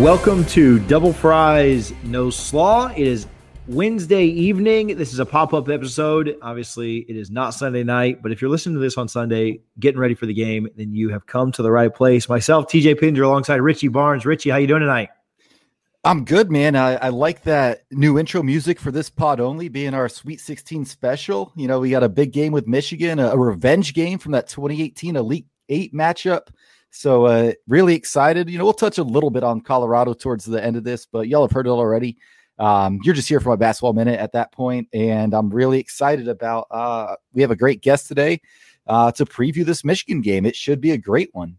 Welcome to Double Fries No Slaw. It is Wednesday evening. This is a pop up episode. Obviously, it is not Sunday night, but if you're listening to this on Sunday, getting ready for the game, then you have come to the right place. Myself, TJ Pinder, alongside Richie Barnes. Richie, how you doing tonight? I'm good, man. I, I, like that new intro music for this pod only being our Sweet 16 special. You know, we got a big game with Michigan, a, a revenge game from that 2018 Elite Eight matchup. So, uh, really excited. You know, we'll touch a little bit on Colorado towards the end of this, but y'all have heard it already. Um, you're just here for my basketball minute at that point, and I'm really excited about. Uh, we have a great guest today uh, to preview this Michigan game. It should be a great one.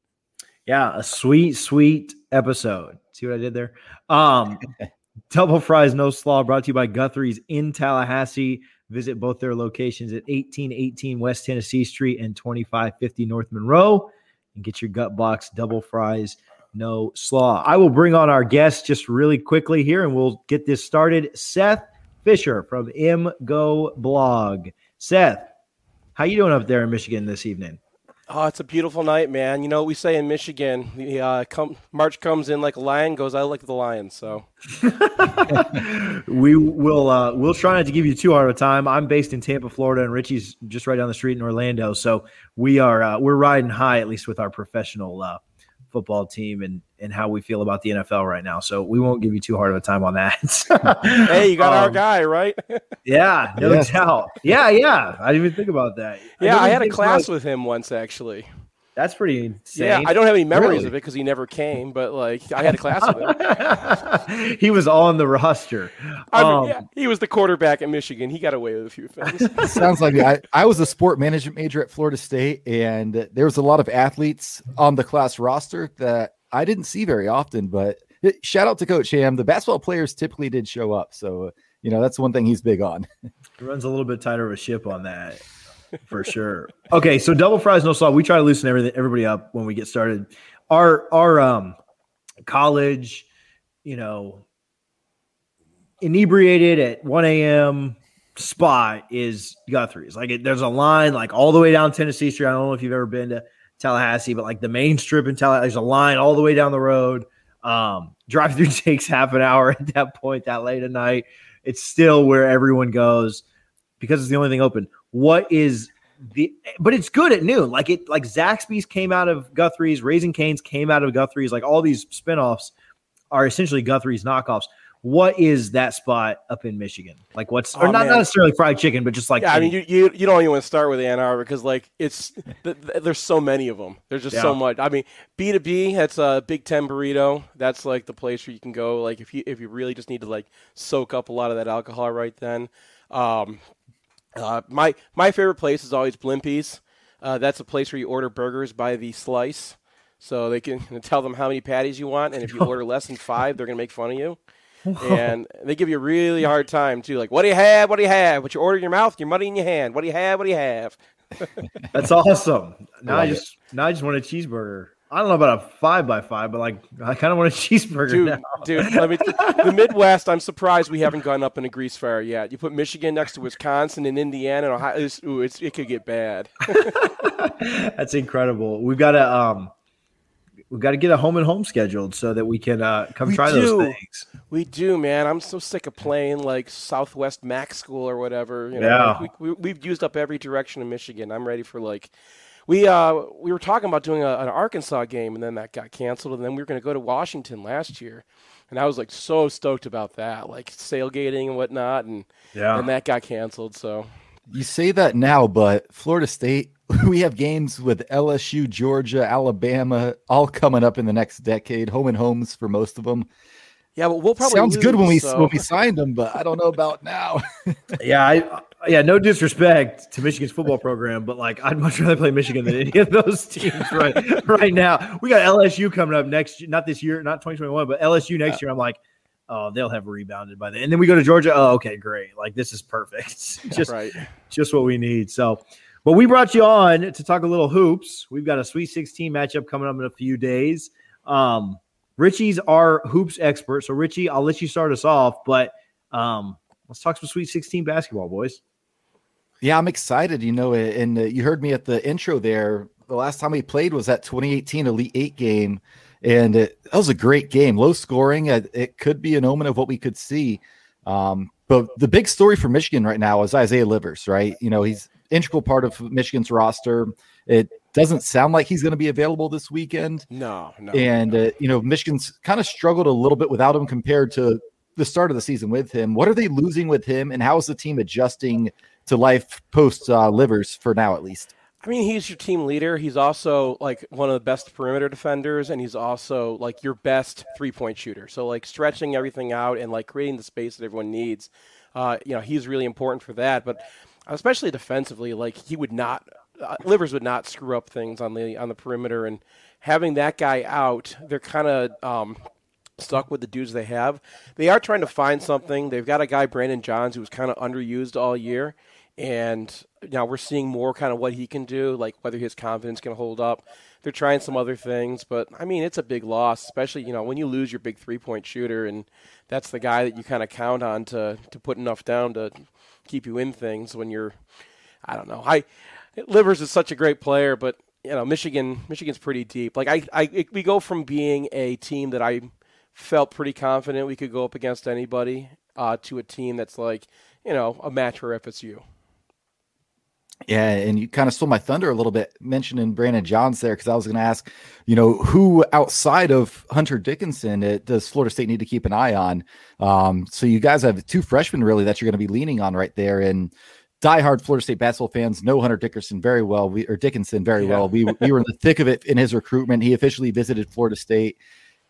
Yeah, a sweet, sweet episode. See what I did there? Um, Double Fries No Slaw brought to you by Guthrie's in Tallahassee. Visit both their locations at 1818 West Tennessee Street and 2550 North Monroe and get your gut box double fries no slaw. I will bring on our guest just really quickly here and we'll get this started. Seth Fisher from MGoBlog. Seth, how you doing up there in Michigan this evening? Oh, it's a beautiful night, man. You know what we say in Michigan? The uh, come, March comes in like a lion, goes out like the lion. So we will uh, we'll try not to give you too hard of a time. I'm based in Tampa, Florida, and Richie's just right down the street in Orlando. So we are uh, we're riding high at least with our professional uh, football team and and how we feel about the NFL right now. So we won't give you too hard of a time on that. hey, you got um, our guy, right? yeah, no yeah. doubt. Yeah, yeah. I didn't even think about that. Yeah, I, I had a class about... with him once actually. That's pretty insane. Yeah, I don't have any memories really? of it because he never came, but like I had a class with him. he was on the roster. I mean, um, yeah, he was the quarterback at Michigan. He got away with a few things. Sounds like I, I was a sport management major at Florida State, and there was a lot of athletes on the class roster that I didn't see very often. But shout out to Coach Ham. The basketball players typically did show up, so you know that's one thing he's big on. He runs a little bit tighter of a ship on that for sure. Okay, so double fries, no salt. We try to loosen everything, everybody up when we get started. Our our um college, you know, inebriated at 1 a.m. spot is Guthrie's. Like it, there's a line like all the way down Tennessee Street. I don't know if you've ever been to Tallahassee, but like the main strip in Tallahassee, there's a line all the way down the road. Um, drive through takes half an hour at that point, that late at night. It's still where everyone goes because it's the only thing open what is the but it's good at noon. Like it like Zaxby's came out of Guthrie's, Raising Cane's came out of Guthrie's, like all these spinoffs are essentially Guthrie's knockoffs. What is that spot up in Michigan? Like what's or oh, not, not necessarily fried chicken, but just like yeah, I mean you, you you don't even want to start with Ann Arbor because like it's th- th- there's so many of them. There's just yeah. so much. I mean B two B that's a Big Ten burrito. That's like the place where you can go. Like if you if you really just need to like soak up a lot of that alcohol right then. Um, uh, my my favorite place is always Blimpy's. Uh, that's a place where you order burgers by the slice, so they can tell them how many patties you want, and if you order less than five, they're gonna make fun of you. and they give you a really hard time too. Like, what do you have? What do you have? What you order in your mouth, your money in your hand. What do you have? What do you have? That's awesome. Now I just it. now I just want a cheeseburger. I don't know about a five by five, but like I kind of want a cheeseburger dude, now. dude, I mean, the Midwest. I'm surprised we haven't gone up in a grease fire yet. You put Michigan next to Wisconsin and Indiana, and Ohio. It's, ooh, it's, it could get bad. That's incredible. We've got to um, we've got to get a home and home scheduled so that we can uh, come we try do. those things. We do, man. I'm so sick of playing like Southwest Mac School or whatever. You know, yeah, like we, we, we've used up every direction in Michigan. I'm ready for like we uh, we were talking about doing a, an Arkansas game, and then that got canceled, and then we were going to go to Washington last year, and I was like so stoked about that, like sailgating and whatnot, and yeah, and that got canceled. So you say that now, but Florida State, we have games with LSU, Georgia, Alabama, all coming up in the next decade, home and homes for most of them. Yeah, but we'll probably sounds lose, good when we so. when we signed them, but I don't know about now. yeah, I yeah, no disrespect to Michigan's football program, but like I'd much rather play Michigan than any of those teams right right now. We got LSU coming up next, not this year, not 2021, but LSU next yeah. year. I'm like, oh, they'll have rebounded by then. And then we go to Georgia. Oh, okay, great. Like this is perfect. just right. just what we need. So, but we brought you on to talk a little hoops. We've got a Sweet 16 matchup coming up in a few days. Um, Richie's our hoops expert. So Richie, I'll let you start us off, but um, let's talk some Sweet 16 basketball, boys. Yeah, I'm excited. You know, and uh, you heard me at the intro there. The last time we played was that 2018 Elite Eight game, and it, that was a great game, low scoring. It, it, could be an omen of what we could see. Um, but the big story for Michigan right now is Isaiah Livers, right? You know, he's integral part of Michigan's roster. It doesn't sound like he's going to be available this weekend. No, no. And no. Uh, you know, Michigan's kind of struggled a little bit without him compared to the start of the season with him. What are they losing with him, and how is the team adjusting to life post uh, Livers for now, at least? I mean, he's your team leader. He's also like one of the best perimeter defenders, and he's also like your best three point shooter. So like stretching everything out and like creating the space that everyone needs. Uh, you know, he's really important for that. But especially defensively, like he would not, uh, Livers would not screw up things on the on the perimeter. And having that guy out, they're kind of um, stuck with the dudes they have. They are trying to find something. They've got a guy, Brandon Johns, who was kind of underused all year and now we're seeing more kind of what he can do, like whether his confidence can hold up. They're trying some other things, but I mean, it's a big loss, especially you know when you lose your big three point shooter, and that's the guy that you kind of count on to to put enough down to keep you in things when you're, I don't know. I Livers is such a great player, but you know Michigan Michigan's pretty deep. Like I, I we go from being a team that I felt pretty confident we could go up against anybody uh, to a team that's like you know a match for FSU. Yeah, and you kind of stole my thunder a little bit mentioning Brandon Johns there because I was going to ask, you know, who outside of Hunter Dickinson it, does Florida State need to keep an eye on? Um, so you guys have two freshmen really that you're going to be leaning on right there, and diehard Florida State basketball fans know Hunter Dickinson very well. We or Dickinson very yeah. well. We we were in the thick of it in his recruitment. He officially visited Florida State,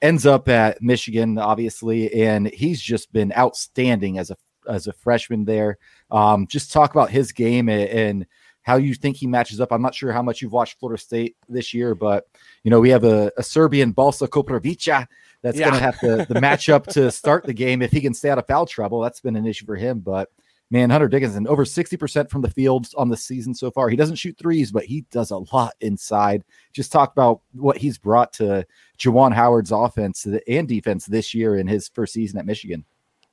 ends up at Michigan, obviously, and he's just been outstanding as a as a freshman there. Um, just talk about his game and, and, how you think he matches up. I'm not sure how much you've watched Florida State this year, but you know we have a, a Serbian Balsa Koprivica that's yeah. going to have the, the matchup to start the game if he can stay out of foul trouble. That's been an issue for him, but man, Hunter Dickinson over 60% from the field on the season so far. He doesn't shoot threes, but he does a lot inside. Just talk about what he's brought to Juwan Howard's offense and defense this year in his first season at Michigan.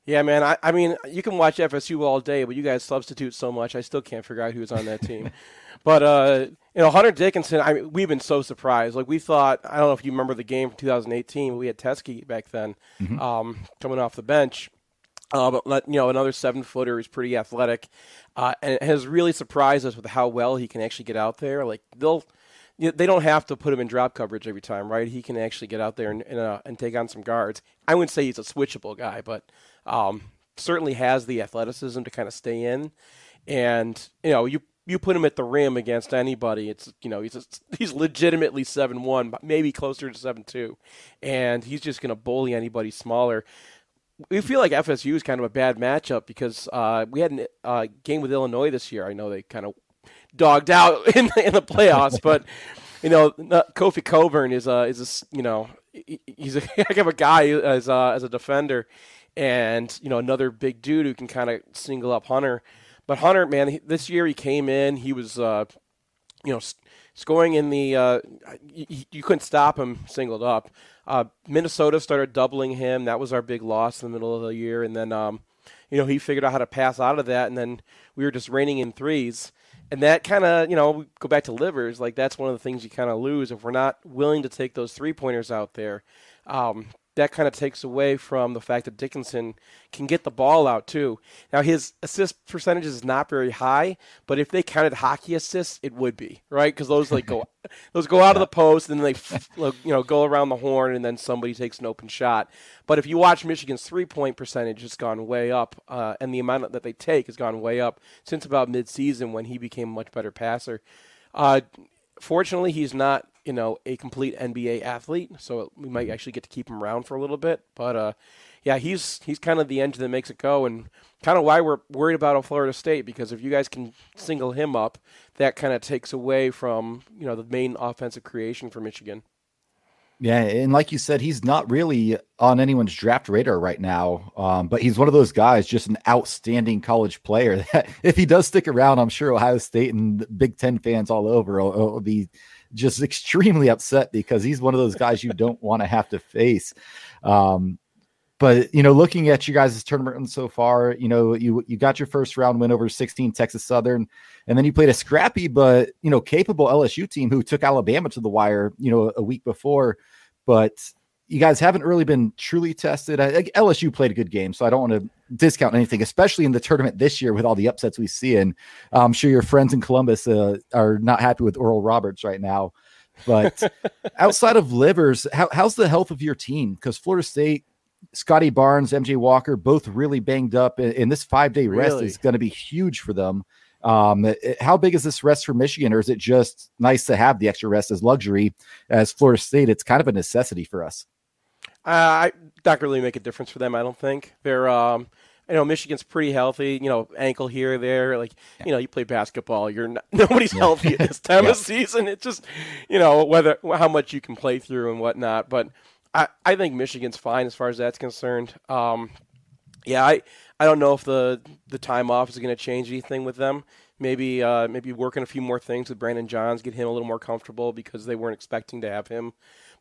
Yeah, man. I, I mean, you can watch FSU all day, but you guys substitute so much. I still can't figure out who's on that team. but uh, you know, Hunter Dickinson. I mean, we've been so surprised. Like we thought. I don't know if you remember the game from 2018. We had Teske back then, mm-hmm. um, coming off the bench. Uh, but you know, another seven footer. He's pretty athletic, uh, and has really surprised us with how well he can actually get out there. Like they'll they don't have to put him in drop coverage every time, right? He can actually get out there and and, uh, and take on some guards. I wouldn't say he's a switchable guy, but um, certainly has the athleticism to kind of stay in. And you know, you you put him at the rim against anybody, it's you know he's he's legitimately seven one, maybe closer to seven two, and he's just going to bully anybody smaller. We feel like FSU is kind of a bad matchup because uh, we had a uh, game with Illinois this year. I know they kind of dogged out in the, in the playoffs, but you know Kofi Cockburn is a is a you know he's a heck of a guy as a, as a defender, and you know another big dude who can kind of single up Hunter. But Hunter, man, he, this year he came in, he was, uh, you know, scoring in the. Uh, you, you, couldn't stop him singled up. Uh, Minnesota started doubling him. That was our big loss in the middle of the year, and then um, you know he figured out how to pass out of that, and then we were just raining in threes. And that kind of, you know, go back to Livers. Like that's one of the things you kind of lose if we're not willing to take those three pointers out there. Um, that kind of takes away from the fact that Dickinson can get the ball out too. Now his assist percentage is not very high, but if they counted hockey assists, it would be right because those like go those go out of the post and then they you know go around the horn and then somebody takes an open shot. But if you watch Michigan's three point percentage, it's gone way up, uh, and the amount that they take has gone way up since about mid season when he became a much better passer. Uh, fortunately, he's not you know, a complete NBA athlete, so we might mm-hmm. actually get to keep him around for a little bit. But uh, yeah, he's he's kind of the engine that makes it go, and kind of why we're worried about Florida State because if you guys can single him up, that kind of takes away from you know the main offensive creation for Michigan. Yeah, and like you said, he's not really on anyone's draft radar right now. Um, but he's one of those guys, just an outstanding college player. That if he does stick around, I'm sure Ohio State and Big Ten fans all over will, will be just extremely upset because he's one of those guys you don't want to have to face. Um, but you know, looking at you guys' tournament so far, you know, you you got your first round win over 16 Texas Southern, and then you played a scrappy but you know capable LSU team who took Alabama to the wire, you know, a week before. but you guys haven't really been truly tested. I, LSU played a good game, so I don't want to discount anything, especially in the tournament this year with all the upsets we see. And I'm sure your friends in Columbus uh, are not happy with Oral Roberts right now. But outside of Livers, how, how's the health of your team? Because Florida State, Scottie Barnes, MJ Walker, both really banged up, and this five day rest really? is going to be huge for them. Um, how big is this rest for Michigan, or is it just nice to have the extra rest as luxury? As Florida State, it's kind of a necessity for us. Uh, I not really make a difference for them. I don't think they're. Um, you know, Michigan's pretty healthy. You know, ankle here, there. Like, yeah. you know, you play basketball. You're not, nobody's yeah. healthy at this time yeah. of season. It's just, you know, whether how much you can play through and whatnot. But I, I think Michigan's fine as far as that's concerned. Um, yeah, I, I don't know if the the time off is going to change anything with them. Maybe uh, maybe working a few more things with Brandon Johns, get him a little more comfortable because they weren't expecting to have him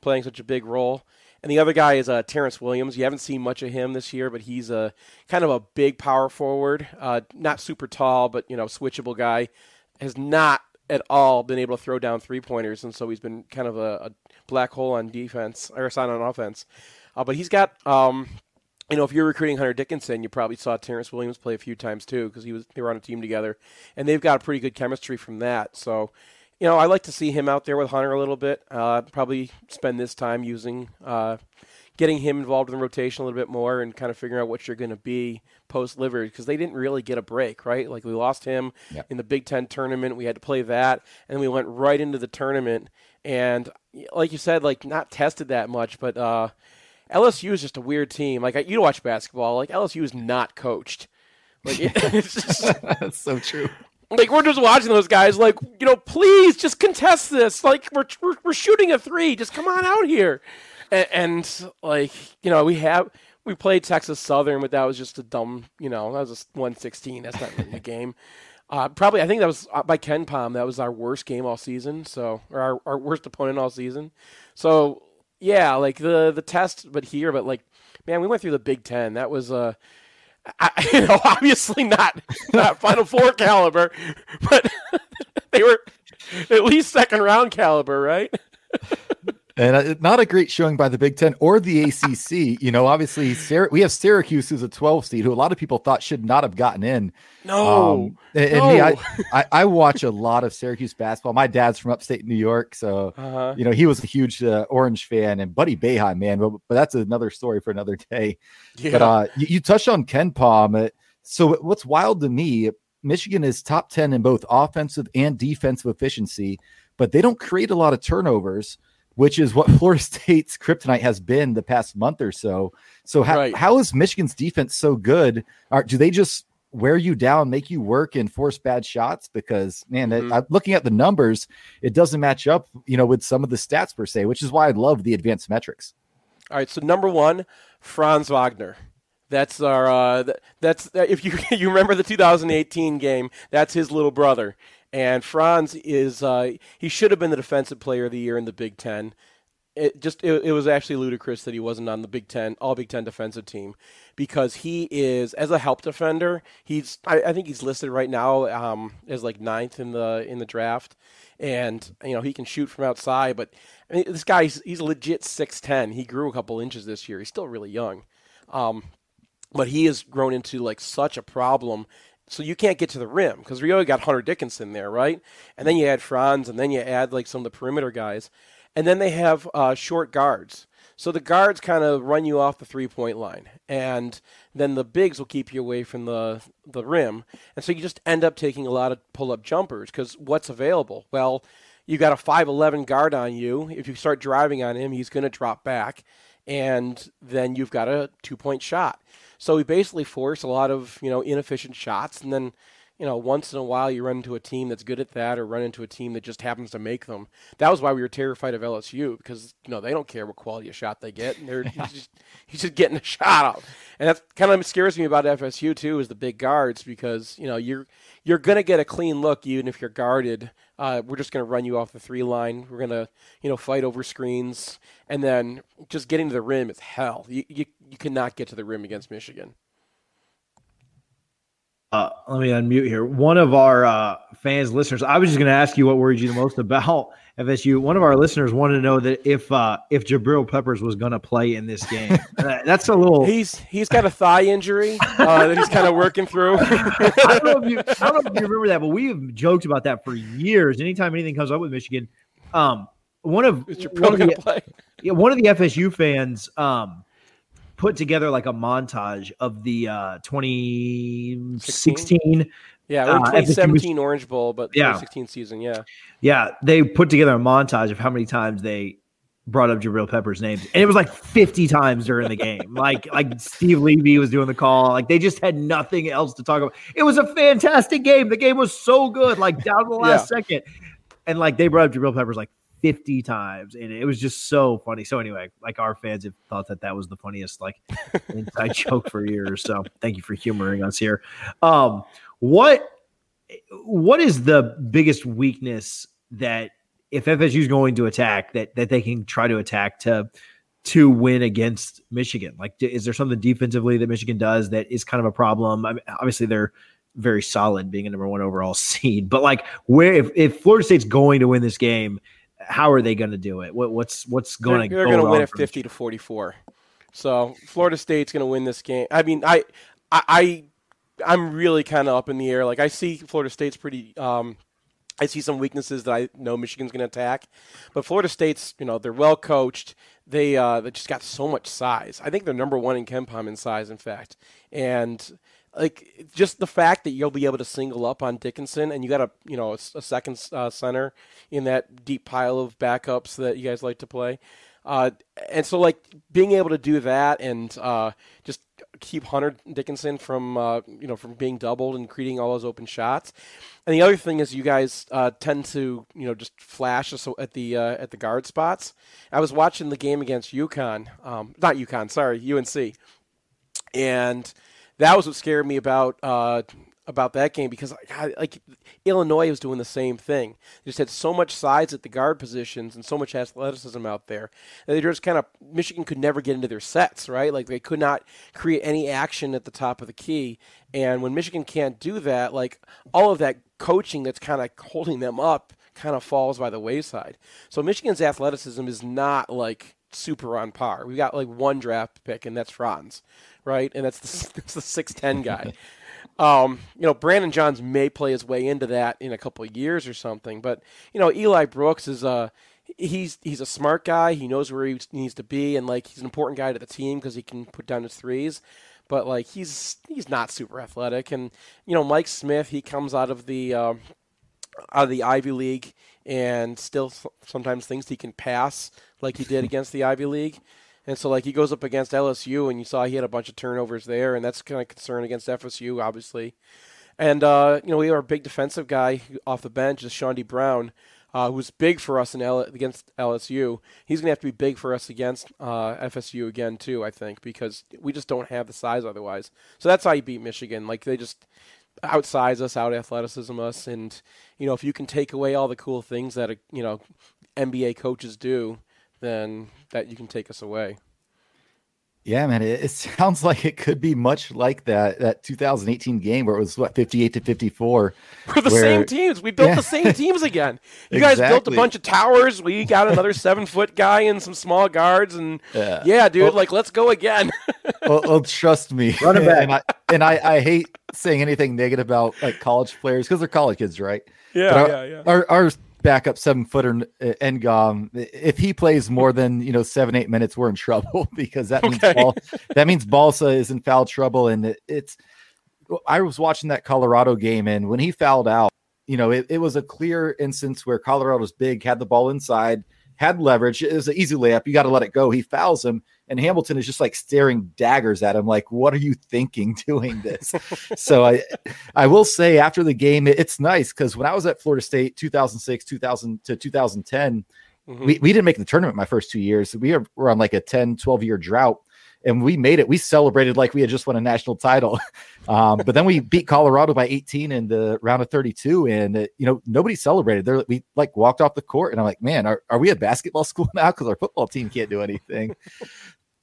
playing such a big role. And the other guy is uh, Terrence Williams. You haven't seen much of him this year, but he's a kind of a big power forward, uh, not super tall, but you know, switchable guy. Has not at all been able to throw down three pointers, and so he's been kind of a, a black hole on defense or sign on offense. Uh, but he's got, um, you know, if you're recruiting Hunter Dickinson, you probably saw Terrence Williams play a few times too because he was they were on a team together, and they've got a pretty good chemistry from that. So you know, I like to see him out there with Hunter a little bit. Uh, probably spend this time using, uh, getting him involved in the rotation a little bit more and kind of figuring out what you're going to be post liver because they didn't really get a break, right? Like we lost him yep. in the Big Ten tournament. We had to play that, and we went right into the tournament. And like you said, like not tested that much, but uh, LSU is just a weird team. Like you watch basketball, like LSU is not coached. Like it, it's just that's so true. Like we're just watching those guys, like you know, please just contest this. Like we're we're, we're shooting a three, just come on out here, and, and, like you know, we have we played Texas Southern, but that was just a dumb, you know, that was a one sixteen. That's not really a game. Uh, probably, I think that was by Ken KenPom. That was our worst game all season. So, or our, our worst opponent all season. So, yeah, like the the test, but here, but like, man, we went through the Big Ten. That was uh I, you know, obviously not not Final Four caliber, but they were at least second round caliber, right? and uh, not a great showing by the Big Ten or the ACC. You know, obviously, we have Syracuse, who's a 12 seed, who a lot of people thought should not have gotten in. No, um, and, no. me, I, I, I, watch a lot of Syracuse basketball. My dad's from upstate New York, so uh-huh. you know he was a huge uh, Orange fan, and Buddy Boeheim, man. But, but that's another story for another day. Yeah. But uh, you, you touched on Ken Uh, so what's wild to me, Michigan is top 10 in both offensive and defensive efficiency, but they don't create a lot of turnovers which is what Florida State's kryptonite has been the past month or so. So how, right. how is Michigan's defense so good? Are, do they just wear you down, make you work and force bad shots? Because man, mm-hmm. I, looking at the numbers, it doesn't match up, you know, with some of the stats per se, which is why I love the advanced metrics. All right, so number one, Franz Wagner. That's our. Uh, that's if you you remember the 2018 game. That's his little brother, and Franz is uh, he should have been the defensive player of the year in the Big Ten. It just it, it was actually ludicrous that he wasn't on the Big Ten All Big Ten defensive team because he is as a help defender. He's I, I think he's listed right now um, as like ninth in the in the draft, and you know he can shoot from outside. But I mean, this guy he's, he's legit six ten. He grew a couple inches this year. He's still really young. Um, but he has grown into like such a problem so you can't get to the rim because Rio got Hunter Dickinson there, right? And then you add Franz, and then you add like some of the perimeter guys, and then they have uh, short guards. So the guards kind of run you off the three point line, and then the bigs will keep you away from the the rim, and so you just end up taking a lot of pull up jumpers because what's available? Well, you got a five eleven guard on you. If you start driving on him, he's going to drop back, and then you've got a two point shot. So we basically force a lot of you know inefficient shots, and then you know once in a while you run into a team that's good at that, or run into a team that just happens to make them. That was why we were terrified of LSU because you know they don't care what quality of shot they get, and they're just he's just getting a shot up, and that's kind of scares me about FSU too is the big guards because you know you're you're gonna get a clean look even if you're guarded. Uh, we're just gonna run you off the three line. We're gonna you know fight over screens, and then just getting to the rim is hell. You you you cannot get to the rim against Michigan. Uh, let me unmute here. One of our uh, fans, listeners, I was just going to ask you what worried you the most about FSU. One of our listeners wanted to know that if uh, if Jabril Peppers was going to play in this game. That's a little. He's he's got a thigh injury uh, that he's kind of working through. I, don't you, I, don't know if you, remember that, but we have joked about that for years. Anytime anything comes up with Michigan, um, one of one of, the, yeah, one of the FSU fans um, put together like a montage of the uh, 2016. Yeah, uh, 2017 Orange Bowl, but yeah. 2016 season, yeah. Yeah, they put together a montage of how many times they brought up Jabril Pepper's name, and it was like 50 times during the game. like like Steve Levy was doing the call. Like they just had nothing else to talk about. It was a fantastic game. The game was so good, like down to the last yeah. second. And like they brought up Jabril Peppers like 50 times and it was just so funny so anyway like our fans have thought that that was the funniest like inside joke for years so thank you for humoring us here um what what is the biggest weakness that if FSU is going to attack that that they can try to attack to to win against Michigan like is there something defensively that Michigan does that is kind of a problem I mean, obviously they're very solid being a number one overall seed but like where if, if Florida State's going to win this game how are they going to do it? What, what's what's going to? They're, they're going to win at fifty to forty four. So Florida State's going to win this game. I mean, I I, I am really kind of up in the air. Like I see Florida State's pretty. Um, I see some weaknesses that I know Michigan's going to attack, but Florida State's you know they're well coached. They uh, they just got so much size. I think they're number one in KenPom in size, in fact, and like just the fact that you'll be able to single up on Dickinson and you got a you know a, a second uh, center in that deep pile of backups that you guys like to play, uh, and so like being able to do that and uh, just keep Hunter Dickinson from uh, you know from being doubled and creating all those open shots. And the other thing is you guys uh, tend to you know just flash at the uh, at the guard spots. I was watching the game against UConn, um, not UConn, sorry UNC, and that was what scared me about uh, about that game because like Illinois was doing the same thing. They just had so much size at the guard positions and so much athleticism out there. And they just kind of Michigan could never get into their sets, right? Like they could not create any action at the top of the key. And when Michigan can't do that, like all of that coaching that's kind of holding them up kind of falls by the wayside. So Michigan's athleticism is not like super on par. We got like one draft pick, and that's Franz right? And that's the, that's the six ten guy. Um, you know, Brandon Johns may play his way into that in a couple of years or something, but you know, Eli Brooks is a he's he's a smart guy. He knows where he needs to be, and like he's an important guy to the team because he can put down his threes. But like he's he's not super athletic, and you know, Mike Smith he comes out of the uh, out of the Ivy League and still sometimes thinks he can pass like he did against the Ivy League. And so, like, he goes up against LSU, and you saw he had a bunch of turnovers there, and that's kind of concern against FSU, obviously. And, uh, you know, we have our big defensive guy off the bench is Chaundee Brown, uh, who's big for us in L- against LSU. He's going to have to be big for us against uh, FSU again, too, I think, because we just don't have the size otherwise. So that's how you beat Michigan. Like, they just outsize us, out athleticism us. And, you know, if you can take away all the cool things that, you know, NBA coaches do – then that you can take us away. Yeah, man, it, it, sounds like it could be much like that that 2018 game where it was what 58 to 54. We're the where, same teams. We built yeah. the same teams again. You exactly. guys built a bunch of towers. We got another seven foot guy and some small guards, and yeah, yeah dude, well, like let's go again. well, well, trust me, run it back. And I, and I, I hate saying anything negative about like college players because they're college kids, right? Yeah, our, yeah, yeah. Our, our backup seven footer uh, Ngom, if he plays more than you know seven eight minutes, we're in trouble because that means okay. Ball, that means Balsa is in foul trouble, and it, it's. I was watching that Colorado game, and when he fouled out, you know, it, it was a clear instance where Colorado's big had the ball inside, had leverage. It was an easy layup. You got to let it go. He fouls him, and Hamilton is just like staring daggers at him, like, "What are you thinking doing this?" so I, I will say after the game, it's nice because when I was at Florida State, 2006, 2000 to 2010, mm-hmm. we, we didn't make the tournament my first two years. We were on like a 10, 12 year drought and we made it. We celebrated like we had just won a national title. Um, but then we beat Colorado by 18 in the round of 32, and uh, you know nobody celebrated. There, we like walked off the court, and I'm like, man, are, are we a basketball school now? Because our football team can't do anything.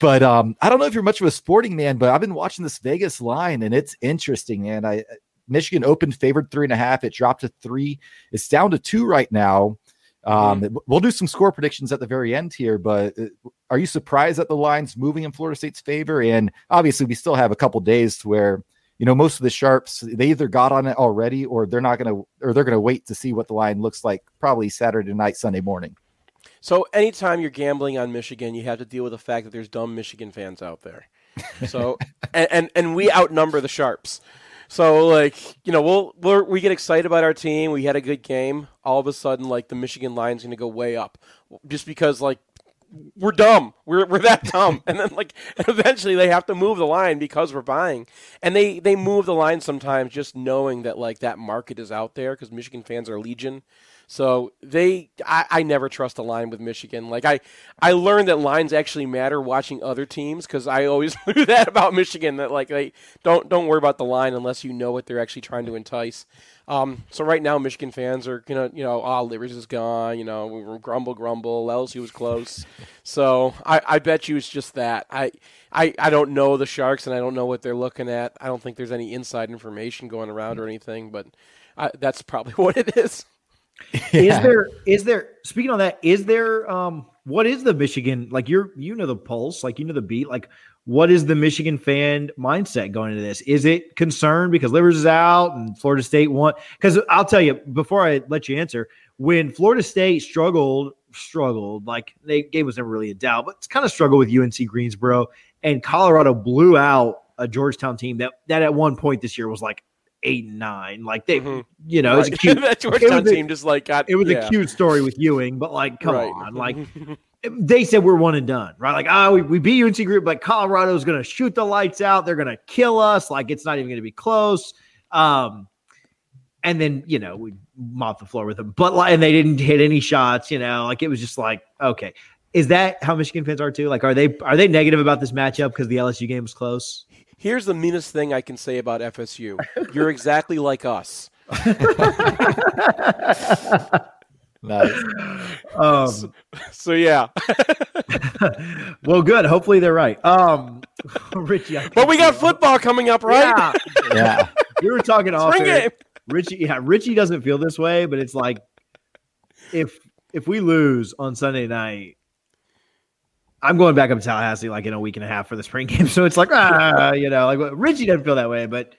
But um, I don't know if you're much of a sporting man, but I've been watching this Vegas line and it's interesting, man. I Michigan opened favored three and a half. It dropped to three. It's down to two right now. Um, mm-hmm. We'll do some score predictions at the very end here, but uh, are you surprised that the line's moving in Florida State's favor? And obviously, we still have a couple days to where you know most of the sharps they either got on it already or they're not going to or they're going to wait to see what the line looks like probably Saturday night, Sunday morning. So anytime you're gambling on Michigan, you have to deal with the fact that there's dumb Michigan fans out there. So and, and and we outnumber the sharps. So like you know we'll we we get excited about our team. We had a good game. All of a sudden, like the Michigan line's going to go way up, just because like we're dumb. We're we're that dumb. and then like eventually they have to move the line because we're buying. And they they move the line sometimes just knowing that like that market is out there because Michigan fans are legion. So they, I, I never trust a line with Michigan. Like I, I learned that lines actually matter watching other teams because I always knew that about Michigan. That like they don't don't worry about the line unless you know what they're actually trying to entice. Um, so right now, Michigan fans are gonna, you know, ah, oh, Livers is gone. You know, grumble, grumble. LSU was close. so I, I bet you it's just that. I, I, I don't know the Sharks and I don't know what they're looking at. I don't think there's any inside information going around or anything, but I, that's probably what it is. Yeah. Is there is there speaking on that, is there um what is the Michigan like you're you know the pulse, like you know the beat, like what is the Michigan fan mindset going into this? Is it concerned because Livers is out and Florida State won? Because I'll tell you before I let you answer, when Florida State struggled, struggled, like they game was never really a doubt, but it's kind of struggled with UNC Greensboro and Colorado blew out a Georgetown team that that at one point this year was like eight and nine. Like they, mm-hmm. you know, right. it's cute. that Georgetown team a, just like got. It was yeah. a cute story with Ewing, but like, come right. on, like. they said we're one and done, right? Like, oh, we, we beat UNC group, but Colorado's going to shoot the lights out. They're going to kill us. Like, it's not even going to be close. Um, and then you know we mopped the floor with them, but like, and they didn't hit any shots. You know, like it was just like, okay, is that how Michigan fans are too? Like, are they are they negative about this matchup because the LSU game was close? Here's the meanest thing I can say about FSU. You're exactly like us. nice. Um, so, so, yeah. well, good. Hopefully they're right. Um, Richie, but we got football coming up, right? Yeah. yeah. We were talking off. Richie, yeah, Richie doesn't feel this way, but it's like if if we lose on Sunday night, I'm going back up to Tallahassee like in a week and a half for the spring game. So it's like, ah, you know, like Richie doesn't feel that way, but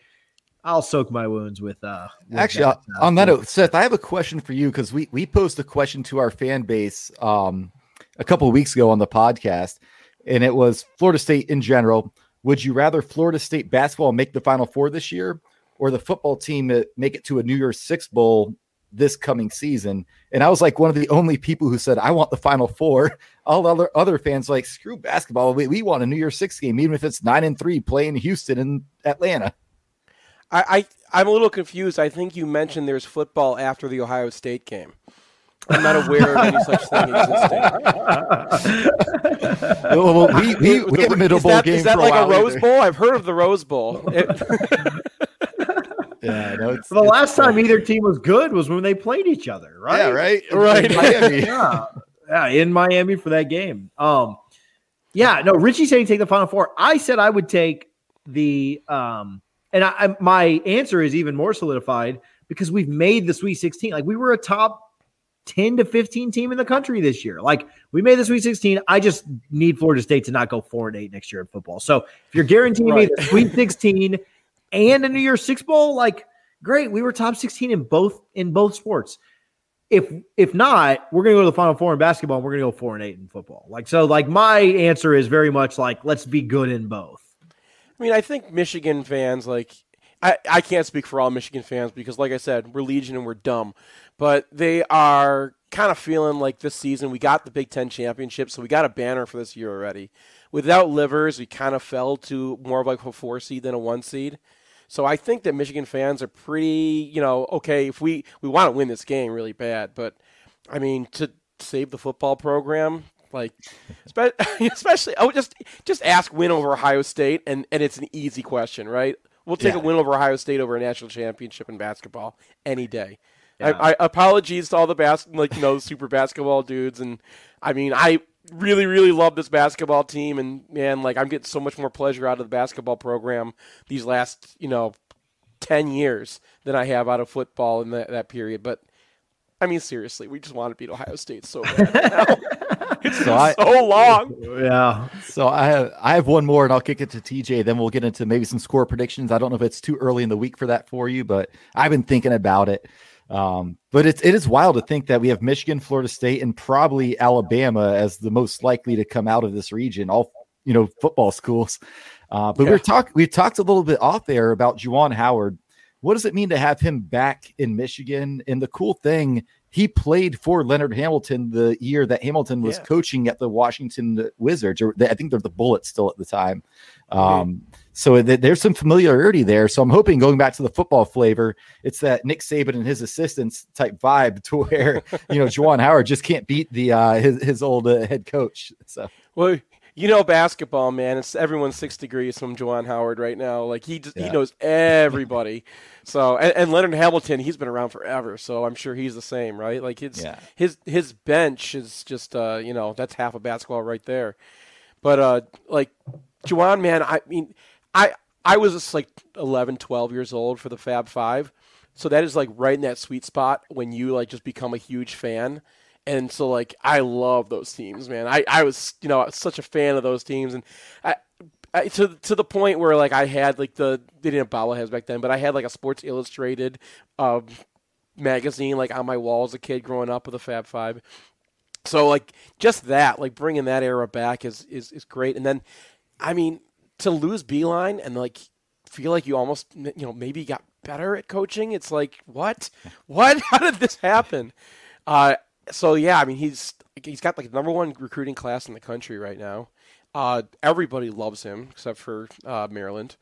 I'll soak my wounds with. uh with Actually, that, uh, on that note, Seth, I have a question for you because we we posed a question to our fan base um a couple of weeks ago on the podcast, and it was Florida State in general. Would you rather Florida State basketball make the Final Four this year, or the football team make it to a New Year's Six bowl this coming season. And I was like one of the only people who said, I want the final four. All other other fans like, screw basketball. We, we want a New Year's Six game, even if it's nine and three playing Houston and Atlanta. I, I am a little confused. I think you mentioned there's football after the Ohio State game. I'm not aware of any such thing existing. well, we, we, we had a middle bowl that, game. Is that like a, a Rose Bowl? I've heard of the Rose Bowl. It, yeah, no, it's, the it's last time either team was good was when they played each other, right? Yeah, right, right. Miami. yeah, yeah, in Miami for that game. Um, yeah, no, Richie said he'd take the Final Four. I said I would take the um, and I, I, my answer is even more solidified because we've made the Sweet 16. Like we were a top 10 to 15 team in the country this year. Like we made the Sweet 16. I just need Florida State to not go four and eight next year in football. So if you're guaranteeing right. me the Sweet 16 and a New Year's Six Bowl, like great, we were top 16 in both in both sports. If if not, we're gonna go to the final four in basketball and we're gonna go four and eight in football. Like so, like my answer is very much like let's be good in both. I mean, I think Michigan fans like I, I can't speak for all Michigan fans because like I said, we're legion and we're dumb. But they are kind of feeling like this season we got the Big Ten championship, so we got a banner for this year already. Without Livers, we kind of fell to more of like a four seed than a one seed. So I think that Michigan fans are pretty, you know, okay, if we, we want to win this game really bad, but I mean, to save the football program, like, especially, I would just, just ask win over Ohio State, and, and it's an easy question, right? We'll take yeah. a win over Ohio State over a national championship in basketball any day. Yeah. I, I, apologies to all the bas- like you know super basketball dudes, and I mean I really, really love this basketball team, and man, like I'm getting so much more pleasure out of the basketball program these last, you know, ten years than I have out of football in that, that period. But I mean, seriously, we just want to beat Ohio State so bad. it's so, I, so long. Yeah. So I have I have one more, and I'll kick it to TJ. Then we'll get into maybe some score predictions. I don't know if it's too early in the week for that for you, but I've been thinking about it. Um, but it's it is wild to think that we have Michigan, Florida State, and probably Alabama as the most likely to come out of this region. All you know, football schools. Uh, but yeah. we're talk we talked a little bit off there about Juwan Howard. What does it mean to have him back in Michigan? And the cool thing, he played for Leonard Hamilton the year that Hamilton was yeah. coaching at the Washington Wizards, or I think they're the Bullets still at the time. Um, so th- there's some familiarity there. So I'm hoping going back to the football flavor, it's that Nick Saban and his assistants type vibe to where you know Juwan Howard just can't beat the uh, his his old uh, head coach. So well, you know basketball, man. It's everyone's six degrees from Juwan Howard right now. Like he just, yeah. he knows everybody. so and, and, Leonard Hamilton, he's been around forever. So I'm sure he's the same, right? Like his yeah. his his bench is just uh, you know that's half of basketball right there. But uh, like Juwan, man, I mean, I I was just like 11, 12 years old for the Fab Five. So that is like right in that sweet spot when you like just become a huge fan and so like I love those teams, man. I, I was you know such a fan of those teams, and I, I, to to the point where like I had like the they didn't have bobbleheads back then, but I had like a Sports Illustrated uh, magazine like on my wall as a kid growing up with the Fab Five. So like just that, like bringing that era back is is is great. And then, I mean, to lose Beilein and like feel like you almost you know maybe got better at coaching. It's like what, what? How did this happen? Uh, so yeah, I mean he's he's got like number one recruiting class in the country right now. Uh, everybody loves him except for uh, Maryland,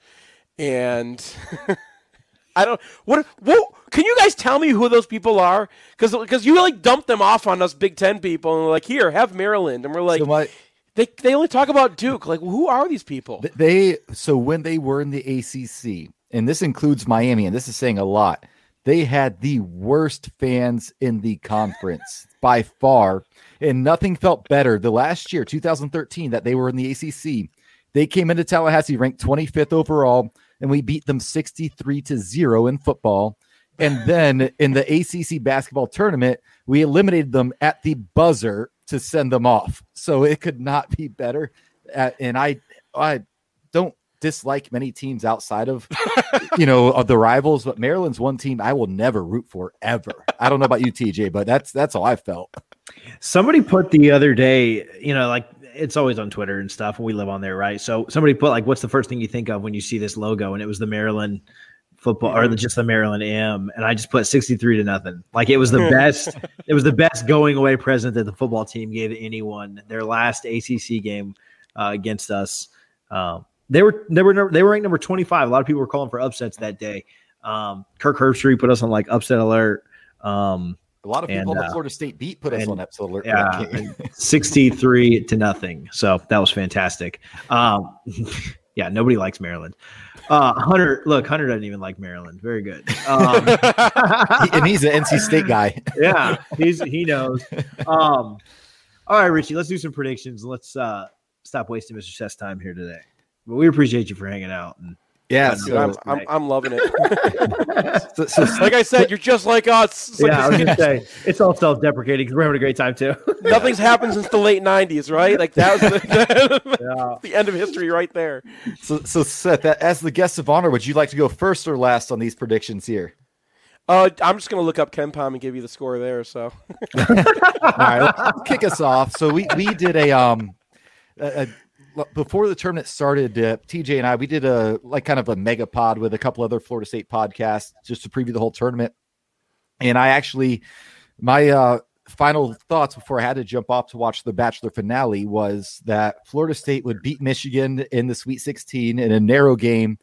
and I don't what what can you guys tell me who those people are? Because because you like dumped them off on us Big Ten people and like here have Maryland and we're like. So my, they, they only talk about Duke. Like, who are these people? They so when they were in the ACC, and this includes Miami, and this is saying a lot they had the worst fans in the conference by far, and nothing felt better. The last year, 2013, that they were in the ACC, they came into Tallahassee ranked 25th overall, and we beat them 63 to zero in football. And then in the ACC basketball tournament, we eliminated them at the buzzer to send them off. So it could not be better. Uh, and I, I don't dislike many teams outside of you know of the rivals, but Maryland's one team I will never root for ever. I don't know about you, TJ, but that's that's all I felt. Somebody put the other day, you know, like it's always on Twitter and stuff, and we live on there, right? So somebody put like, "What's the first thing you think of when you see this logo?" And it was the Maryland football or the, just the Maryland M, and I just put sixty three to nothing. Like it was the best. it was the best going away present that the football team gave anyone. Their last ACC game uh, against us. Um, they were they were they were ranked number 25. A lot of people were calling for upsets that day. Um, Kirk Herbstreit put us on like upset alert. Um, a lot of people and, on the uh, Florida State beat put us and, on upset alert. Yeah, 63 to nothing. So that was fantastic. Um, yeah, nobody likes Maryland. Uh, Hunter, look, Hunter doesn't even like Maryland. Very good. Um, and he's an NC State guy. yeah, he's he knows. Um, all right, Richie, let's do some predictions. Let's uh, stop wasting Mr. Seth's time here today. But we appreciate you for hanging out. And yeah, so I'm, I'm, I'm, loving it. so, so, like I said, you're just like us. It's yeah, like I was gonna say it's all self-deprecating because we're having a great time too. Nothing's happened since the late '90s, right? Like that was the, yeah. the end of history right there. So, so Seth, as the guest of honor, would you like to go first or last on these predictions here? Uh, I'm just gonna look up KenPom and give you the score there. So, all right, kick us off. So we we did a um a, before the tournament started, uh, TJ and I we did a like kind of a mega pod with a couple other Florida State podcasts just to preview the whole tournament. And I actually, my uh, final thoughts before I had to jump off to watch the Bachelor finale was that Florida State would beat Michigan in the Sweet 16 in a narrow game,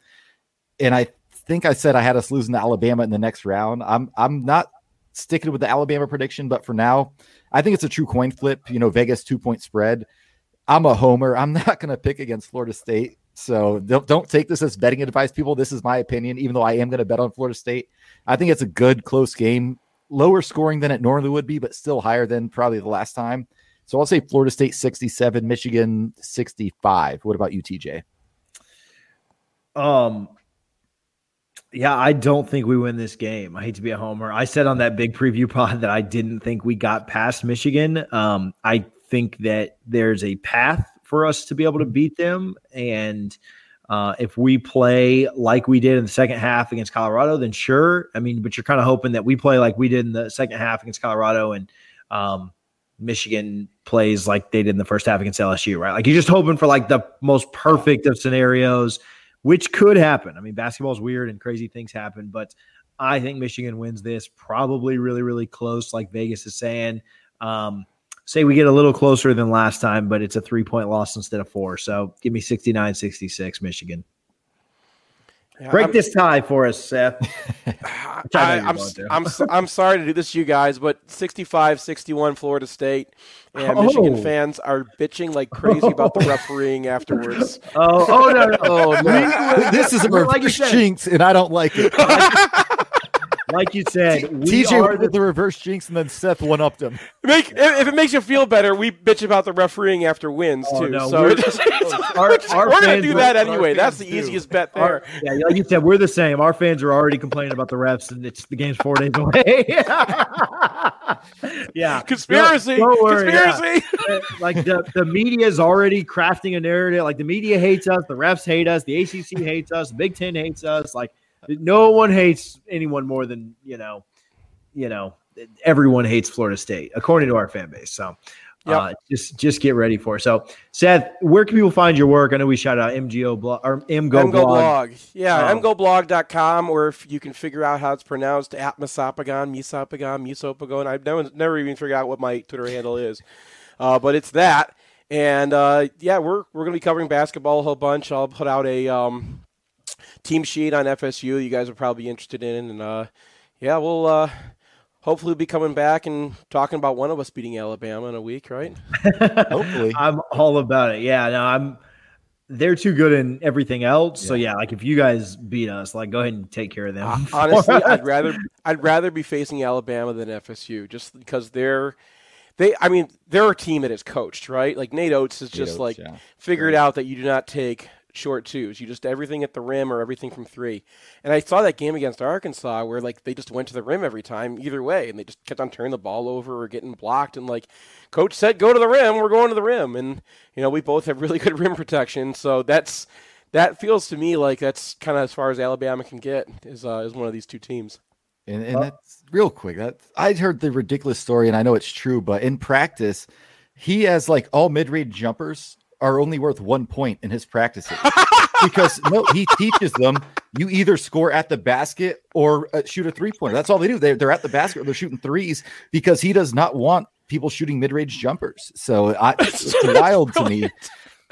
and I think I said I had us losing to Alabama in the next round. I'm I'm not sticking with the Alabama prediction, but for now, I think it's a true coin flip. You know, Vegas two point spread. I'm a homer. I'm not going to pick against Florida State. So don't, don't take this as betting advice, people. This is my opinion, even though I am going to bet on Florida State. I think it's a good, close game, lower scoring than it normally would be, but still higher than probably the last time. So I'll say Florida State 67, Michigan 65. What about you, TJ? Um, Yeah, I don't think we win this game. I hate to be a homer. I said on that big preview pod that I didn't think we got past Michigan. Um, I think that there's a path for us to be able to beat them, and uh, if we play like we did in the second half against Colorado, then sure. I mean, but you're kind of hoping that we play like we did in the second half against Colorado, and um, Michigan plays like they did in the first half against LSU, right? Like you're just hoping for like the most perfect of scenarios, which could happen. I mean, basketball is weird and crazy things happen, but I think Michigan wins this probably really, really close, like Vegas is saying. Um, say we get a little closer than last time, but it's a three point loss instead of four. So give me 69 66, Michigan. Yeah, Break I'm, this tie for us, Seth. I, am I'm, I'm, I'm sorry to do this to you guys, but 65 61 Florida State. And oh. Michigan fans are bitching like crazy about the refereeing afterwards. Oh, oh no, no. oh, no. this is a like jinx, and I don't like it like you said, TJ are the, the reverse jinx, and then Seth one upped him. Make, if it makes you feel better, we bitch about the refereeing after wins oh, too. No, so we're, just, our, our we're gonna do that anyway. That's the easiest bet there. Our, yeah, like you said, we're the same. Our fans are already complaining about the refs, and it's the game's four days away. yeah, conspiracy, don't, don't worry, conspiracy. Yeah. like the the media is already crafting a narrative. Like the media hates us, the refs hate us, the ACC hates us, the Big Ten hates us. Like no one hates anyone more than you know, you know, everyone hates Florida State according to our fan base. So. Yep. Uh, just just get ready for it. So, Seth, where can people find your work? I know we shout out MGoBlog or MGO, MGoBlog. blog. Yeah, um, mgoblog.com, or if you can figure out how it's pronounced, at Misopogon, Misopogon, Misopogon. I've never, never even figured out what my Twitter handle is, uh, but it's that. And uh, yeah, we're we're gonna be covering basketball a whole bunch. I'll put out a um, team sheet on FSU you guys are probably interested in. And uh, yeah, we'll uh, hopefully be coming back and talking about one of us beating Alabama in a week, right? hopefully. I'm all about it. Yeah, no, I'm they're too good in everything else. Yeah. So yeah, like if you guys beat us, like go ahead and take care of them. honestly, I'd rather I'd rather be facing Alabama than FSU just because they're they I mean, they're a team that is coached, right? Like Nate Oats has just Oats, like yeah. figured right. out that you do not take short twos. You just everything at the rim or everything from three. And I saw that game against Arkansas where like they just went to the rim every time, either way, and they just kept on turning the ball over or getting blocked. And like coach said, go to the rim. We're going to the rim. And you know we both have really good rim protection, so that's that feels to me like that's kind of as far as Alabama can get is uh, is one of these two teams. And, and that's real quick. That I heard the ridiculous story, and I know it's true, but in practice, he has like all mid-range jumpers are only worth one point in his practices because no, he teaches them you either score at the basket or uh, shoot a three pointer. That's all they do. They're, they're at the basket, they're shooting threes because he does not want people shooting mid range jumpers. So I, it's wild to me.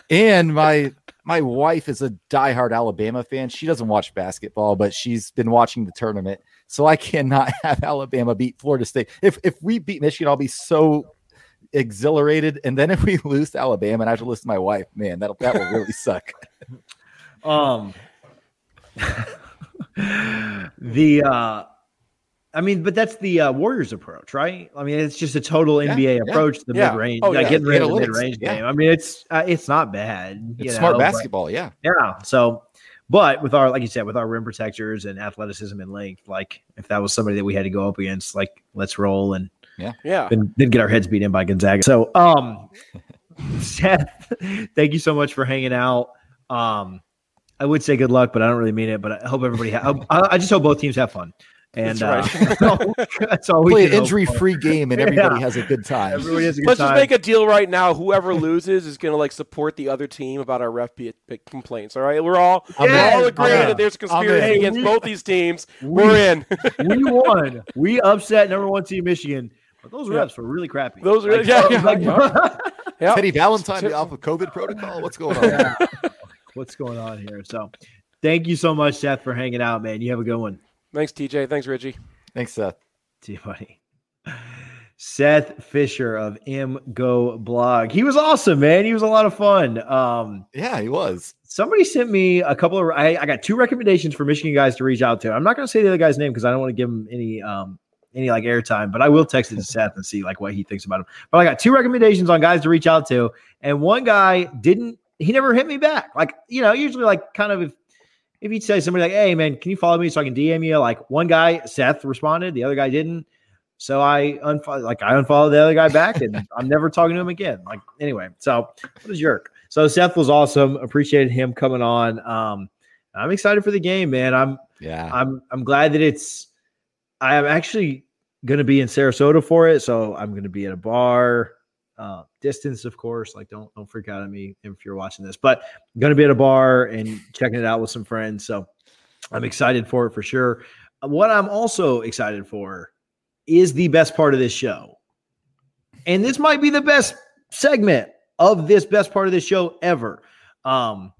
And my my wife is a diehard Alabama fan. She doesn't watch basketball, but she's been watching the tournament. So I cannot have Alabama beat Florida State. If if we beat Michigan, I'll be so exhilarated. And then if we lose to Alabama and I have to listen to my wife, man, that that will really suck. Um, the uh, I mean, but that's the uh, Warriors approach, right? I mean, it's just a total NBA yeah, approach to the yeah. mid range, oh, yeah. getting rid of the mid range game. I mean, it's uh, it's not bad. It's smart know, basketball, but, yeah, yeah. So, but with our like you said, with our rim protectors and athleticism and length, like if that was somebody that we had to go up against, like let's roll and yeah. Yeah. Then, then get our heads beat in by Gonzaga. So, um, Seth, thank you so much for hanging out. Um, I would say good luck, but I don't really mean it. But I hope everybody. Ha- I, I just hope both teams have fun. And that's, right. uh, that's all we play an injury-free game, and everybody yeah. has a good time. Everybody has a good Let's time. just make a deal right now. Whoever loses is going to like support the other team about our ref complaints. All right, we're all yeah. we're all agreeing that there's conspiracy against we, both these teams. We, are in. we won. We upset number one team Michigan. But those yeah. reps were really crappy. Those are like, yeah, yeah, like, yeah. Teddy Valentine off of COVID protocol. What's going on? What's going on here? So, thank you so much, Seth, for hanging out, man. You have a good one. Thanks, TJ. Thanks, Richie. Thanks, Seth. See you, buddy. Seth Fisher of M Go Blog. He was awesome, man. He was a lot of fun. Um, yeah, he was. Somebody sent me a couple of. I, I got two recommendations for Michigan guys to reach out to. I'm not going to say the other guy's name because I don't want to give him any um, any like airtime, but I will text it to Seth and see like what he thinks about him. But I got two recommendations on guys to reach out to, and one guy didn't. He never hit me back. Like you know, usually like kind of if if you say somebody like, "Hey, man, can you follow me so I can DM you?" Like one guy, Seth responded, the other guy didn't. So I unfollow, like I unfollowed the other guy back, and I'm never talking to him again. Like anyway, so what a jerk. So Seth was awesome. Appreciated him coming on. Um, I'm excited for the game, man. I'm yeah. I'm I'm glad that it's. I am actually going to be in Sarasota for it, so I'm going to be at a bar. Uh, distance, of course. Like, don't don't freak out on me if you're watching this, but I'm going to be at a bar and checking it out with some friends. So I'm excited for it for sure. What I'm also excited for is the best part of this show, and this might be the best segment of this best part of this show ever. Um,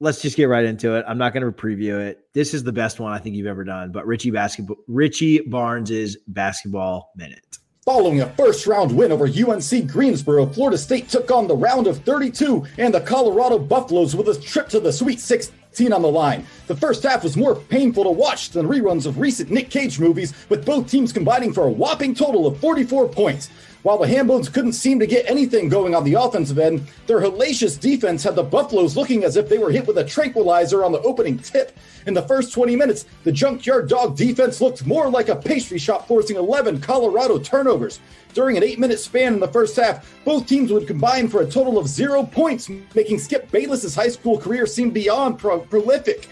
let's just get right into it. I'm not going to preview it. This is the best one I think you've ever done. But Richie basketball, Richie Barnes's basketball minute. Following a first round win over UNC Greensboro, Florida State took on the round of 32 and the Colorado Buffaloes with a trip to the Sweet 16 on the line. The first half was more painful to watch than reruns of recent Nick Cage movies, with both teams combining for a whopping total of 44 points. While the Hambones couldn't seem to get anything going on the offensive end, their hellacious defense had the Buffaloes looking as if they were hit with a tranquilizer on the opening tip. In the first 20 minutes, the Junkyard Dog defense looked more like a pastry shop, forcing 11 Colorado turnovers. During an eight minute span in the first half, both teams would combine for a total of zero points, making Skip Bayless's high school career seem beyond pro- prolific.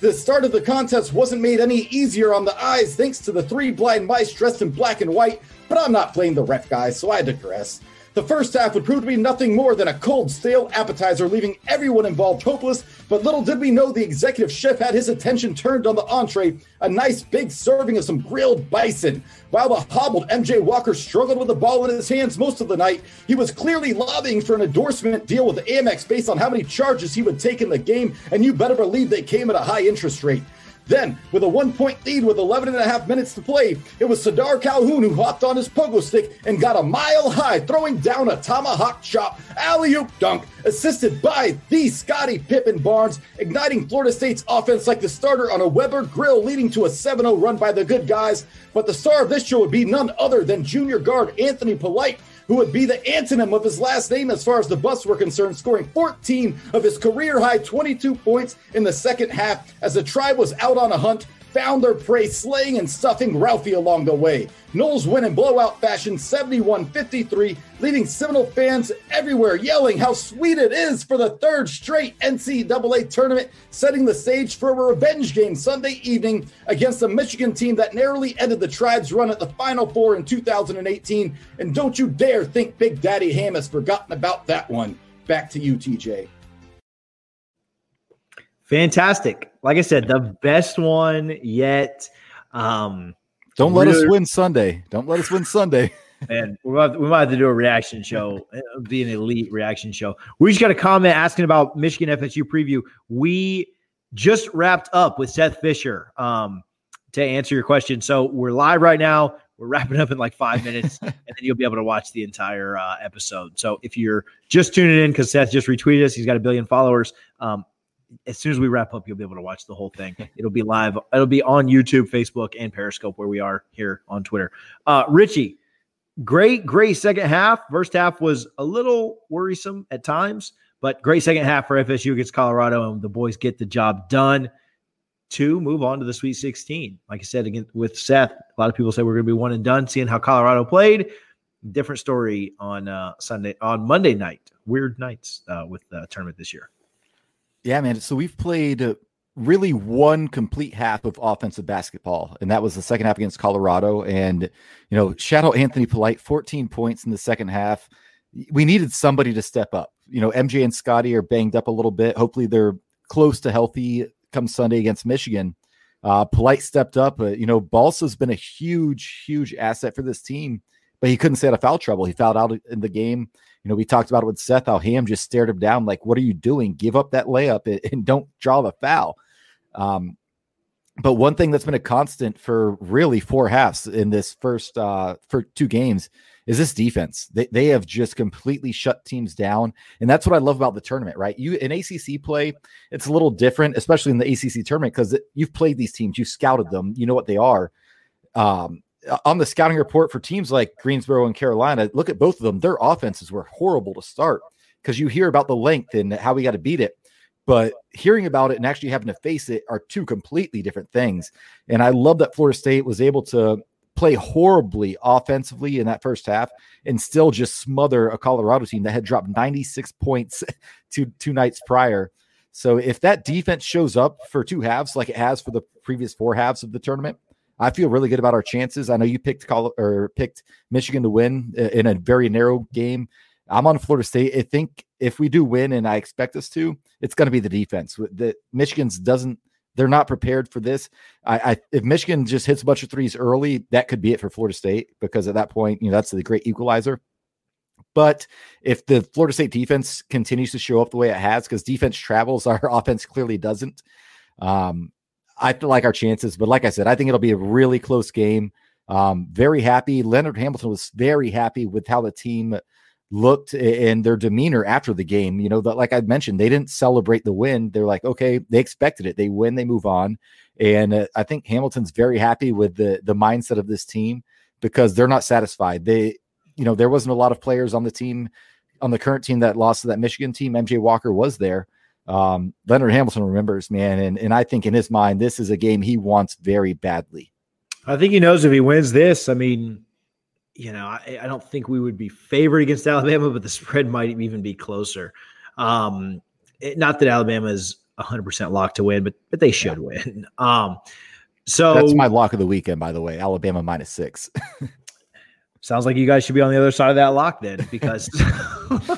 The start of the contest wasn't made any easier on the eyes thanks to the three blind mice dressed in black and white but I'm not playing the ref guy, so I digress. The first half would prove to be nothing more than a cold, stale appetizer, leaving everyone involved hopeless. But little did we know the executive chef had his attention turned on the entree, a nice big serving of some grilled bison. While the hobbled MJ Walker struggled with the ball in his hands most of the night, he was clearly lobbying for an endorsement deal with Amex based on how many charges he would take in the game, and you better believe they came at a high interest rate. Then, with a one point lead with 11 and a half minutes to play, it was Sardaar Calhoun who hopped on his pogo stick and got a mile high, throwing down a tomahawk chop, alley oop dunk, assisted by the Scottie Pippen Barnes, igniting Florida State's offense like the starter on a Weber grill, leading to a 7 0 run by the good guys. But the star of this show would be none other than junior guard Anthony Polite who would be the antonym of his last name as far as the Buffs were concerned, scoring 14 of his career high 22 points in the second half as the tribe was out on a hunt found their prey, slaying and stuffing Ralphie along the way. Noles win in blowout fashion 71 53, leaving Seminole fans everywhere yelling how sweet it is for the third straight NCAA tournament, setting the stage for a revenge game Sunday evening against the Michigan team that narrowly ended the Tribe's run at the Final Four in 2018. And don't you dare think Big Daddy Ham has forgotten about that one. Back to you, TJ. Fantastic. Like I said, the best one yet. Um, Don't let us win Sunday. Don't let us win Sunday. And we might, we might have to do a reaction show, It'll be an elite reaction show. We just got a comment asking about Michigan FSU preview. We just wrapped up with Seth Fisher um, to answer your question. So we're live right now. We're wrapping up in like five minutes, and then you'll be able to watch the entire uh, episode. So if you're just tuning in because Seth just retweeted us, he's got a billion followers. Um, as soon as we wrap up, you'll be able to watch the whole thing. It'll be live. It'll be on YouTube, Facebook, and Periscope, where we are here on Twitter. Uh, Richie, great, great second half. First half was a little worrisome at times, but great second half for FSU against Colorado, and the boys get the job done to move on to the Sweet 16. Like I said, again with Seth, a lot of people say we're going to be one and done. Seeing how Colorado played, different story on uh, Sunday on Monday night. Weird nights uh, with the tournament this year. Yeah, man. So we've played uh, really one complete half of offensive basketball, and that was the second half against Colorado. And you know, out Anthony Polite, 14 points in the second half. We needed somebody to step up. You know, MJ and Scottie are banged up a little bit. Hopefully, they're close to healthy come Sunday against Michigan. Uh, Polite stepped up. Uh, you know, Balsa's been a huge, huge asset for this team, but he couldn't stay out of foul trouble. He fouled out in the game. You know, we talked about it with Seth, how Ham just stared him down, like, what are you doing? Give up that layup and, don't draw the foul. Um, but one thing that's been a constant for really four halves in this first uh for two games is this defense. They they have just completely shut teams down. And that's what I love about the tournament, right? You in ACC play, it's a little different, especially in the ACC tournament, because you've played these teams, you've scouted them, you know what they are. Um, on the scouting report for teams like Greensboro and Carolina, look at both of them. Their offenses were horrible to start because you hear about the length and how we got to beat it. but hearing about it and actually having to face it are two completely different things. And I love that Florida State was able to play horribly offensively in that first half and still just smother a Colorado team that had dropped 96 points two two nights prior. So if that defense shows up for two halves like it has for the previous four halves of the tournament, I feel really good about our chances. I know you picked Col- or picked Michigan to win in a very narrow game. I'm on Florida State. I think if we do win, and I expect us to, it's going to be the defense. The Michigan's doesn't they're not prepared for this. I, I, if Michigan just hits a bunch of threes early, that could be it for Florida State because at that point, you know, that's the great equalizer. But if the Florida State defense continues to show up the way it has, because defense travels, our offense clearly doesn't. Um, I like our chances, but like I said, I think it'll be a really close game. Um, very happy. Leonard Hamilton was very happy with how the team looked and their demeanor after the game. You know, that like I mentioned, they didn't celebrate the win. They're like, okay, they expected it. They win, they move on. And uh, I think Hamilton's very happy with the the mindset of this team because they're not satisfied. They, you know, there wasn't a lot of players on the team on the current team that lost to that Michigan team. MJ Walker was there. Um, Leonard Hamilton remembers, man, and and I think in his mind, this is a game he wants very badly. I think he knows if he wins this, I mean, you know, I, I, don't think we would be favored against Alabama, but the spread might even be closer. Um, it, not that Alabama is 100% locked to win, but but they should yeah. win. Um, so that's my lock of the weekend, by the way. Alabama minus six. sounds like you guys should be on the other side of that lock then, because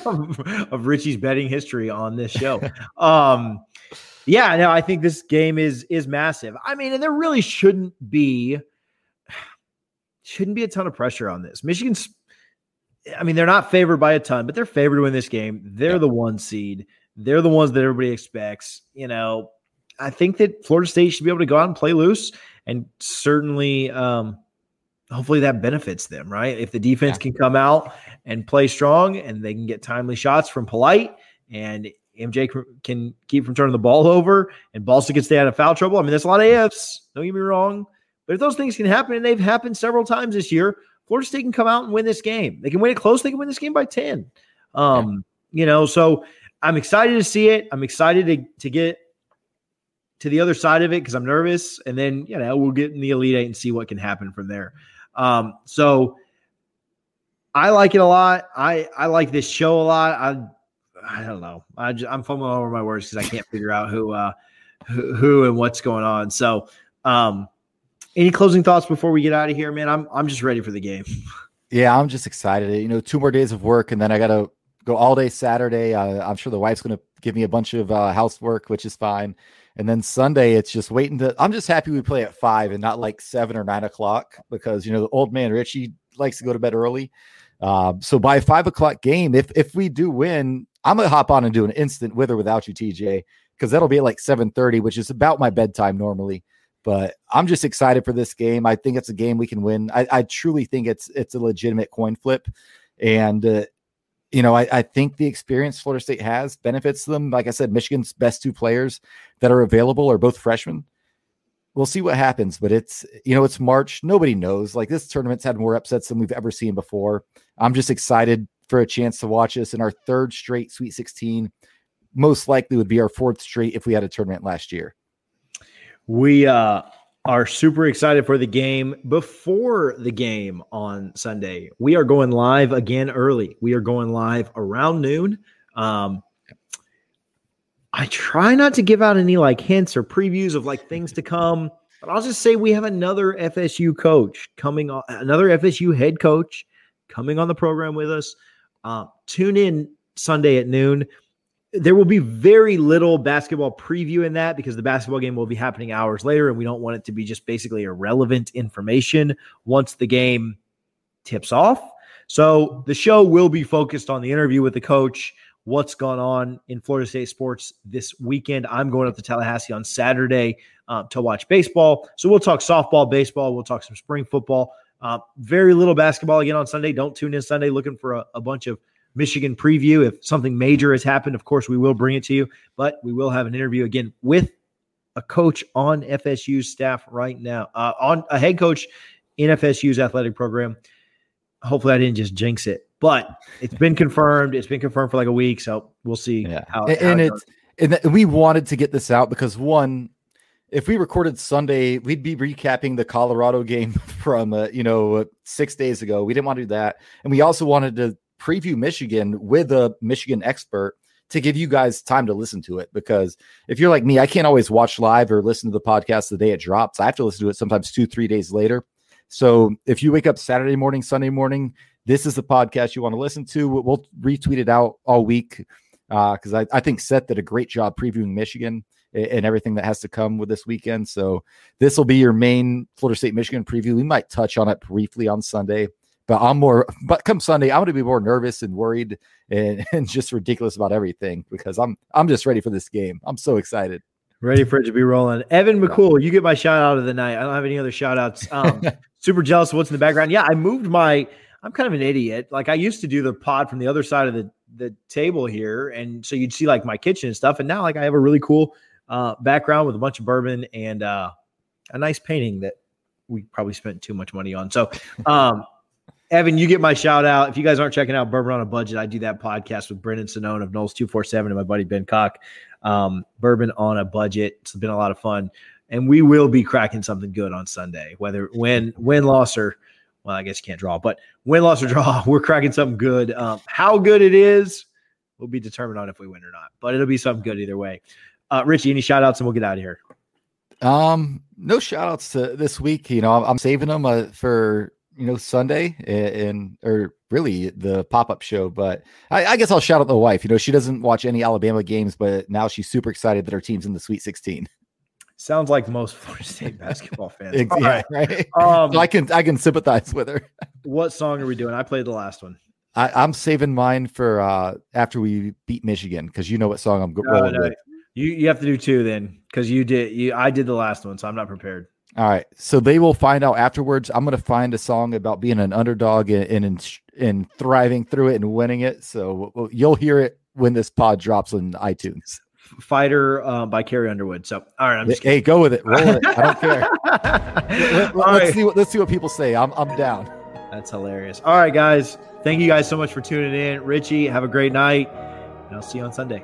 of, of Richie's betting history on this show. Um, yeah, no, I think this game is is massive. I mean, and there really shouldn't be shouldn't be a ton of pressure on this. Michigan's, I mean, they're not favored by a ton, but they're favored to win this game. They're yeah. the one seed. They're the ones that everybody expects. You know, I think that Florida State should be able to go out and play loose, and certainly, um, hopefully, that benefits them. Right? If the defense yeah. can come out and play strong, and they can get timely shots from Polite, and MJ can keep from turning the ball over, and Balsa can stay out of foul trouble. I mean, there's a lot of ifs. Don't get me wrong. But if those things can happen, and they've happened several times this year, Florida State can come out and win this game. They can win it close. They can win this game by 10. Um, yeah. You know, so I'm excited to see it. I'm excited to, to get to the other side of it because I'm nervous. And then, you know, we'll get in the Elite Eight and see what can happen from there. Um, so I like it a lot. I, I like this show a lot. I, I don't know. I just, I'm fumbling over my words because I can't figure out who, uh, who, who and what's going on. So, um, any closing thoughts before we get out of here, man? I'm I'm just ready for the game. Yeah, I'm just excited. You know, two more days of work, and then I got to go all day Saturday. Uh, I'm sure the wife's to give me a bunch of uh, housework, which is fine. And then Sunday, it's just waiting to. I'm just happy we play at five and not like seven or nine o'clock because you know the old man Richie likes to go to bed early. Uh, so by five o'clock game, if if we do win, I'm gonna hop on and do an instant with or without you, TJ, because that'll be at like seven thirty, which is about my bedtime normally. But I'm just excited for this game. I think it's a game we can win. I, I truly think it's it's a legitimate coin flip, and uh, you know I, I think the experience Florida State has benefits them. Like I said, Michigan's best two players that are available are both freshmen. We'll see what happens, but it's you know it's March. Nobody knows. Like this tournament's had more upsets than we've ever seen before. I'm just excited for a chance to watch this in our third straight Sweet 16. Most likely would be our fourth straight if we had a tournament last year. We uh, are super excited for the game. Before the game on Sunday, we are going live again early. We are going live around noon. Um, I try not to give out any like hints or previews of like things to come, but I'll just say we have another FSU coach coming on, another FSU head coach coming on the program with us. Uh, tune in Sunday at noon there will be very little basketball preview in that because the basketball game will be happening hours later and we don't want it to be just basically irrelevant information once the game tips off. So the show will be focused on the interview with the coach, what's gone on in Florida State sports this weekend. I'm going up to Tallahassee on Saturday uh, to watch baseball. So we'll talk softball, baseball, we'll talk some spring football. Uh, very little basketball again on Sunday. Don't tune in Sunday looking for a, a bunch of Michigan preview. If something major has happened, of course, we will bring it to you, but we will have an interview again with a coach on FSU's staff right now, uh, on a head coach in FSU's athletic program. Hopefully, I didn't just jinx it, but it's been confirmed. It's been confirmed for like a week, so we'll see. Yeah, how, and, how and it it's and, we wanted to get this out because one, if we recorded Sunday, we'd be recapping the Colorado game from uh, you know six days ago. We didn't want to do that, and we also wanted to preview Michigan with a Michigan expert to give you guys time to listen to it. Because if you're like me, I can't always watch live or listen to the podcast the day it drops. I have to listen to it sometimes two, three days later. So if you wake up Saturday morning, Sunday morning, this is the podcast you want to listen to. We'll retweet it out all week because uh, I, I think Seth did a great job previewing Michigan and everything that has to come with this weekend. So this will be your main Florida State Michigan preview. We might touch on it briefly on Sunday, but I'm more. But come Sunday, I'm going to be more nervous and worried and, and just ridiculous about everything because I'm I'm just ready for this game. I'm so excited. Ready for it to be rolling. Evan McCool, you get my shout out of the night. I don't have any other shout outs. Um, super jealous of what's in the background. Yeah, I moved my. I'm kind of an idiot. Like I used to do the pod from the other side of the the table here, and so you'd see like my kitchen and stuff. And now like I have a really cool uh, background with a bunch of bourbon and uh, a nice painting that we probably spent too much money on. So, um, Evan, you get my shout out. If you guys aren't checking out Bourbon on a Budget, I do that podcast with Brendan Sonnone of Noles 247 and my buddy Ben Cock. Um, Bourbon on a Budget. It's been a lot of fun. And we will be cracking something good on Sunday, whether win, win, loss, or well, I guess you can't draw, but win, loss, or draw, we're cracking something good. Um, how good it is will be determined on if we win or not, but it'll be something good either way. Uh, Richie, any shout outs and we'll get out of here. Um, no shout outs to this week. You know, I'm, I'm saving them uh, for, you know, Sunday and, and or really the pop up show. But I, I, guess I'll shout out the wife. You know, she doesn't watch any Alabama games, but now she's super excited that her team's in the Sweet 16. Sounds like most Florida State basketball fans. yeah, right. Um, so I can I can sympathize with her. what song are we doing? I played the last one. I, am saving mine for uh after we beat Michigan because you know what song I'm going no, no. You you have to do two then because you did you I did the last one, so I'm not prepared. All right, so they will find out afterwards. I'm going to find a song about being an underdog and and, and thriving through it and winning it. So you'll hear it when this pod drops on iTunes. Fighter uh, by Carrie Underwood. So, all right, I'm just hey, kidding. go with it, roll it. I don't care. let, us right. see what let's see what people say. I'm I'm down. That's hilarious. All right, guys, thank you guys so much for tuning in. Richie, have a great night, and I'll see you on Sunday.